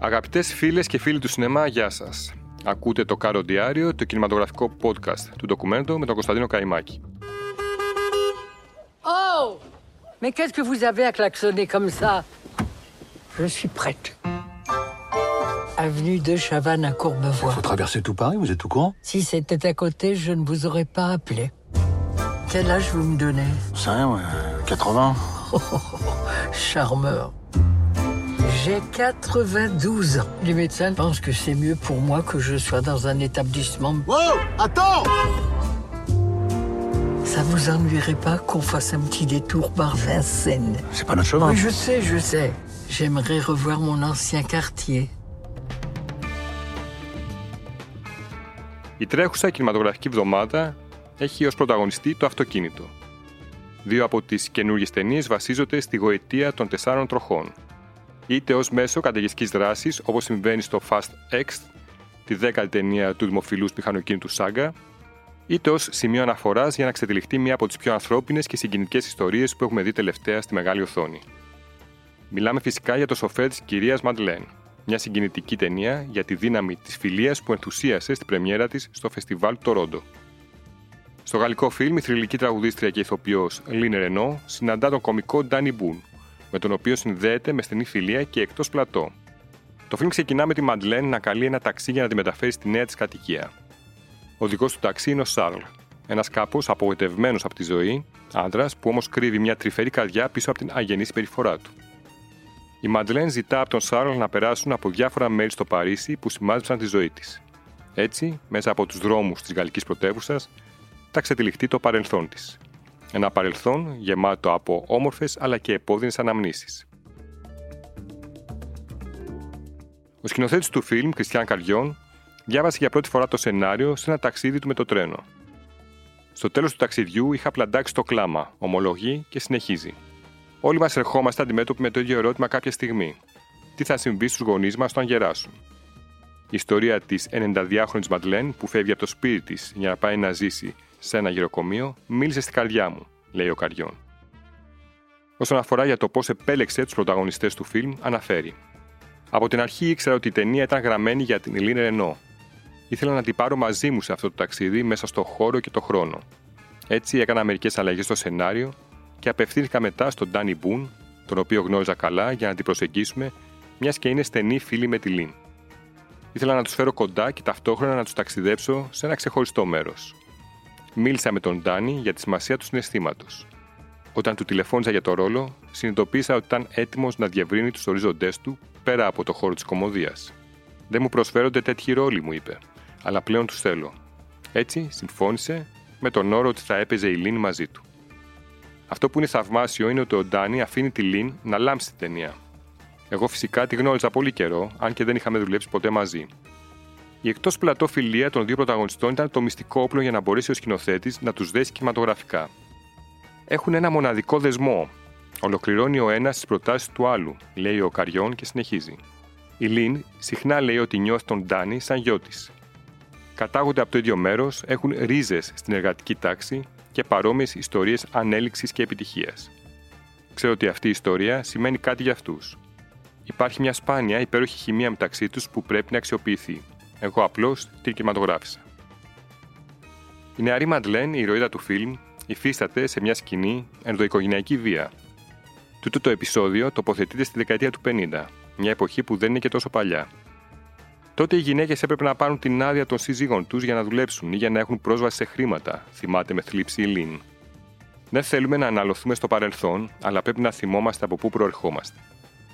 Αγαπητέ φίλε και φίλοι του σινεμά, γεια σα. Ακούτε το Κάρο Διάριο, το κινηματογραφικό podcast του ντοκουμέντο με τον Κωνσταντίνο Καϊμάκη. Oh Mais qu'est-ce que vous avez à klaxonner comme ça Je suis prête. Avenue de Chavannes à Courbevoie. Faut traverser tout Paris, vous êtes au courant Si c'était à côté, je ne vous aurais pas appelé. Quel âge vous me donnez C'est rien, ouais, 80. Charmeur. J'ai 92 ans. Les médecins pensent que c'est mieux pour moi que je sois dans un établissement. Wow Attends Ça vous ennuierait pas qu'on fasse un petit détour par Vincennes C'est pas notre chemin. Oui, je sais, je sais. J'aimerais revoir mon ancien quartier. Η τρέχουσα κινηματογραφική εβδομάδα έχει ως πρωταγωνιστή το αυτοκίνητο. Δύο από τις καινούργιες ταινίε βασίζονται στη γοητεία των τεσσάρων τροχών. Είτε ως μέσο καταιγιστικής δράσης, όπως συμβαίνει στο Fast X, τη δέκατη ταινία του δημοφιλούς μηχανοκίνητου Σάγκα, είτε ως σημείο αναφοράς για να ξετυλιχτεί μία από τις πιο ανθρώπινες και συγκινητικές ιστορίες που έχουμε δει τελευταία στη μεγάλη οθόνη. Μιλάμε φυσικά για το σοφέρ της κυρίας Μαντλέν, μια συγκινητική ταινία για τη δύναμη της φιλίας που ενθουσίασε στην πρεμιέρα της στο φεστιβάλ του Τορόντο. Στο γαλλικό φιλμ, η θρηλυκή τραγουδίστρια και ηθοποιός Λίνε Ρενό συναντά τον κωμικό Ντάνι Μπούν, με τον οποίο συνδέεται με στενή φιλία και εκτός πλατό. Το φιλμ ξεκινά με τη Μαντλέν να καλεί ένα ταξί για να τη μεταφέρει στη νέα της κατοικία. Ο δικός του ταξί είναι ο Σάρλ, ένας κάπως απογοητευμένος από τη ζωή, άντρας που όμως κρύβει μια τρυφερή καρδιά πίσω από την αγενής συμπεριφορά του. Η Μαντλέν ζητά από τον Σάρλ να περάσουν από διάφορα μέρη στο Παρίσι που σημάζεψαν τη ζωή της. Έτσι, μέσα από τους δρόμους της γαλλικής πρωτεύουσας, θα ξετυλιχτεί το παρελθόν της. Ένα παρελθόν γεμάτο από όμορφες αλλά και επώδυνες αναμνήσεις. Ο σκηνοθέτης του φιλμ, Κριστιαν Καριόν, διάβασε για πρώτη φορά το σενάριο σε ένα ταξίδι του με το τρένο. Στο τέλος του ταξιδιού είχα πλαντάξει το κλάμα, ομολογεί και συνεχίζει. Όλοι μας ερχόμαστε αντιμέτωποι με το ίδιο ερώτημα κάποια στιγμή. Τι θα συμβεί στους γονείς μας όταν γεράσουν; Η ιστορία της 92χρονη Μαντλέν που φεύγει από το σπίτι της για να πάει να ζήσει σε ένα γυροκομείο μίλησε στην καρδιά μου, λέει ο Καριόν. Όσον αφορά για το πώς επέλεξε τους πρωταγωνιστές του φιλμ, αναφέρει. Από την αρχή ήξερα ότι η ταινία ήταν γραμμένη για την Ελίνε Ρενό. Ήθελα να την πάρω μαζί μου σε αυτό το ταξίδι μέσα στο χώρο και το χρόνο. Έτσι έκανα μερικές αλλαγές στο σενάριο και απευθύνθηκα μετά στον Ντάνι Μπούν, τον οποίο γνώριζα καλά, για να την προσεγγίσουμε, μιας και είναι στενή φίλη με τη Λίν. Ήθελα να τους φέρω κοντά και ταυτόχρονα να τους ταξιδέψω σε ένα ξεχωριστό μέρος. Μίλησα με τον Ντάνι για τη σημασία του συναισθήματος. Όταν του τηλεφώνησα για το ρόλο, συνειδητοποίησα ότι ήταν έτοιμος να διευρύνει τους ορίζοντές του πέρα από το χώρο της κομμωδίας. Δεν μου προσφέρονται τέτοιοι ρόλοι, μου είπε, αλλά πλέον τους θέλω. Έτσι, συμφώνησε με τον όρο ότι θα έπαιζε η Λίν μαζί του. Αυτό που είναι θαυμάσιο είναι ότι ο Ντάνι αφήνει τη Λίν να λάμψει την ταινία. Εγώ φυσικά τη γνώριζα πολύ καιρό, αν και δεν είχαμε δουλέψει ποτέ μαζί. Η εκτός πλατό φιλία των δύο πρωταγωνιστών ήταν το μυστικό όπλο για να μπορέσει ο σκηνοθέτης να τους δέσει κινηματογραφικά. Έχουν ένα μοναδικό δεσμό. Ολοκληρώνει ο ένας τις προτάσεις του άλλου, λέει ο Καριόν και συνεχίζει. Η Λίν συχνά λέει ότι νιώθει τον Ντάνι σαν γιο της. Κατάγονται από το ίδιο μέρος, έχουν ρίζες στην εργατική τάξη και παρόμοιες ιστορίες ανέλυξης και επιτυχίας. Ξέρω ότι αυτή η ιστορία σημαίνει κάτι για αυτούς. Υπάρχει μια σπάνια υπέροχη χημεία μεταξύ τους που πρέπει να αξιοποιηθεί. Εγώ απλώς την κινηματογράφησα. Η νεαρή Μαντλέν, η ηρωίδα του φιλμ, υφίσταται σε μια σκηνή ενδοοικογενειακή βία. Τούτο το επεισόδιο τοποθετείται στη δεκαετία του 50, μια εποχή που δεν είναι και τόσο παλιά. Τότε οι γυναίκες έπρεπε να πάρουν την άδεια των σύζυγων τους για να δουλέψουν ή για να έχουν πρόσβαση σε χρήματα, θυμάται με θλίψη η Λίν. Δεν θέλουμε να αναλωθούμε στο παρελθόν, αλλά πρέπει να θυμόμαστε από πού προερχόμαστε.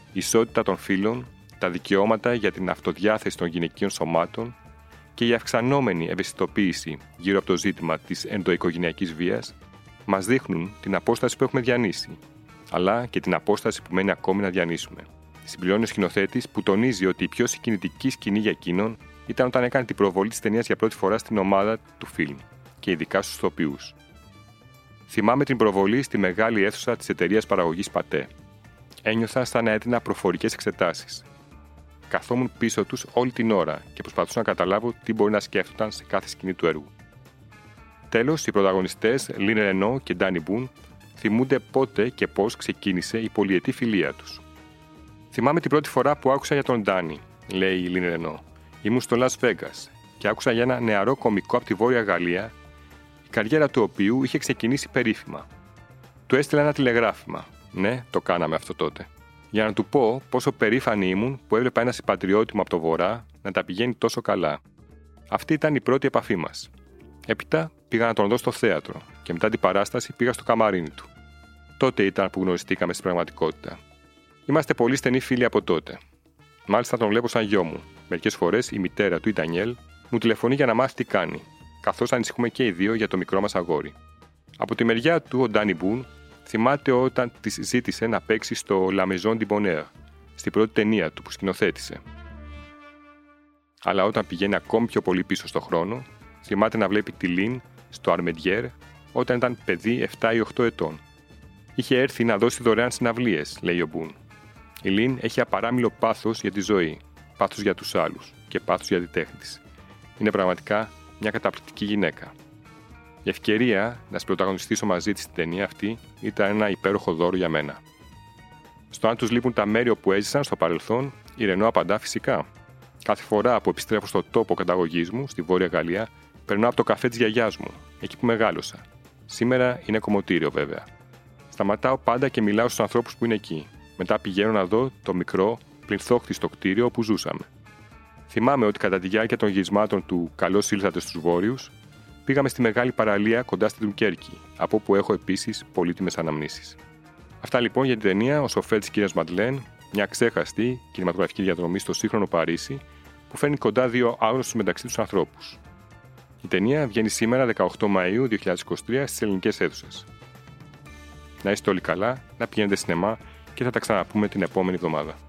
Η ισότητα των φύλων, τα δικαιώματα για την αυτοδιάθεση των γυναικείων σωμάτων και η αυξανόμενη ευαισθητοποίηση γύρω από το ζήτημα της ενδοοικογενειακής βίας μας δείχνουν την απόσταση που έχουμε διανύσει, αλλά και την απόσταση που μένει ακόμη να διανύσουμε. Συμπληρώνει ο σκηνοθέτης που τονίζει ότι η πιο συγκινητική σκηνή για εκείνον ήταν όταν έκανε την προβολή της ταινίας για πρώτη φορά στην ομάδα του φιλμ και ειδικά στους ηθοποιούς. Θυμάμαι την προβολή στη μεγάλη αίθουσα της εταιρείας παραγωγής Πατέ. Ένιωθα σαν να έδινα προφορικές εξετάσεις. Καθόμουν πίσω τους όλη την ώρα και προσπαθούσα να καταλάβω τι μπορεί να σκέφτονταν σε κάθε σκηνή του έργου. Τέλος, οι πρωταγωνιστές Λίν Ρενό και Ντάνι Μπούν θυμούνται πότε και πώς ξεκίνησε η πολυετή φιλία τους. Θυμάμαι την πρώτη φορά που άκουσα για τον Ντάνι, λέει η Λίν Ρενό. Ήμουν στο Las Vegas και άκουσα για ένα νεαρό κομικό από τη Βόρεια Γαλλία, η καριέρα του οποίου είχε ξεκινήσει περίφημα. Του έστειλα ένα τηλεγράφημα. Ναι, το κάναμε αυτό τότε. Για να του πω πόσο περήφανη ήμουν που έβλεπα ένα συμπατριώτη μου από το Βορρά να τα πηγαίνει τόσο καλά. Αυτή ήταν η πρώτη επαφή μας. Έπειτα πήγα να τον δω στο θέατρο και μετά την παράσταση πήγα στο καμαρίνι του. Τότε ήταν που γνωριστήκαμε στην πραγματικότητα. Είμαστε πολύ στενοί φίλοι από τότε. Μάλιστα τον βλέπω σαν γιο μου. Μερικές φορές η μητέρα του, η Ντανιέλ, μου τηλεφωνεί για να μάθει τι κάνει, καθώς ανησυχούμε και οι δύο για το μικρό μας αγόρι. Από τη μεριά του, ο Ντάνι Μπούν θυμάται όταν τη ζήτησε να παίξει στο La Maison du Bonheur, στην πρώτη ταινία του που σκηνοθέτησε. Αλλά όταν πηγαίνει ακόμη πιο πολύ πίσω στο χρόνο, θυμάται να βλέπει τη Λίν στο Αρμεντιέρ όταν ήταν παιδί 7 ή 8 ετών. Είχε έρθει να δώσει δωρεάν συναυλίες, λέει ο Μπούν. Η Λίν έχει απαράμιλο πάθος για τη ζωή, πάθος για τους άλλους και πάθος για τη τέχνη της. Είναι πραγματικά μια καταπληκτική γυναίκα. Η ευκαιρία να πρωταγωνιστήσω μαζί της στην ταινία αυτή ήταν ένα υπέροχο δώρο για μένα. Στο αν τους λείπουν τα μέρη όπου έζησαν στο παρελθόν, η Ρενό απαντά φυσικά. Κάθε φορά που επιστρέφω στο τόπο καταγωγής μου, στη Βόρεια Γαλλία, περνάω από το καφέ της γιαγιάς μου, εκεί που μεγάλωσα. Σήμερα είναι κομμωτήριο βέβαια. Σταματάω πάντα και μιλάω στους ανθρώπους που είναι εκεί. Μετά πηγαίνω να δω το μικρό, πληθόχτιστο κτίριο όπου ζούσαμε. Θυμάμαι ότι κατά τη διάρκεια των γυρισμάτων του Καλώς ήλθατε στους Βόρειους, πήγαμε στη μεγάλη παραλία κοντά στην Τουμκέρκη, από όπου έχω επίσης πολύτιμες αναμνήσεις. Αυτά λοιπόν για την ταινία Ο Σοφέ της κυρίας Μαντλέν, μια ξέχαστη κινηματογραφική διαδρομή στο σύγχρονο Παρίσι, που φέρνει κοντά δύο άγνωστους μεταξύ τους ανθρώπους. Η ταινία βγαίνει σήμερα 18 Μαου 2023 στις ελληνικές αίθουσες. Να είστε όλοι καλά, να πηγαίνετε σινεμά και θα τα ξαναπούμε την επόμενη εβδομάδα.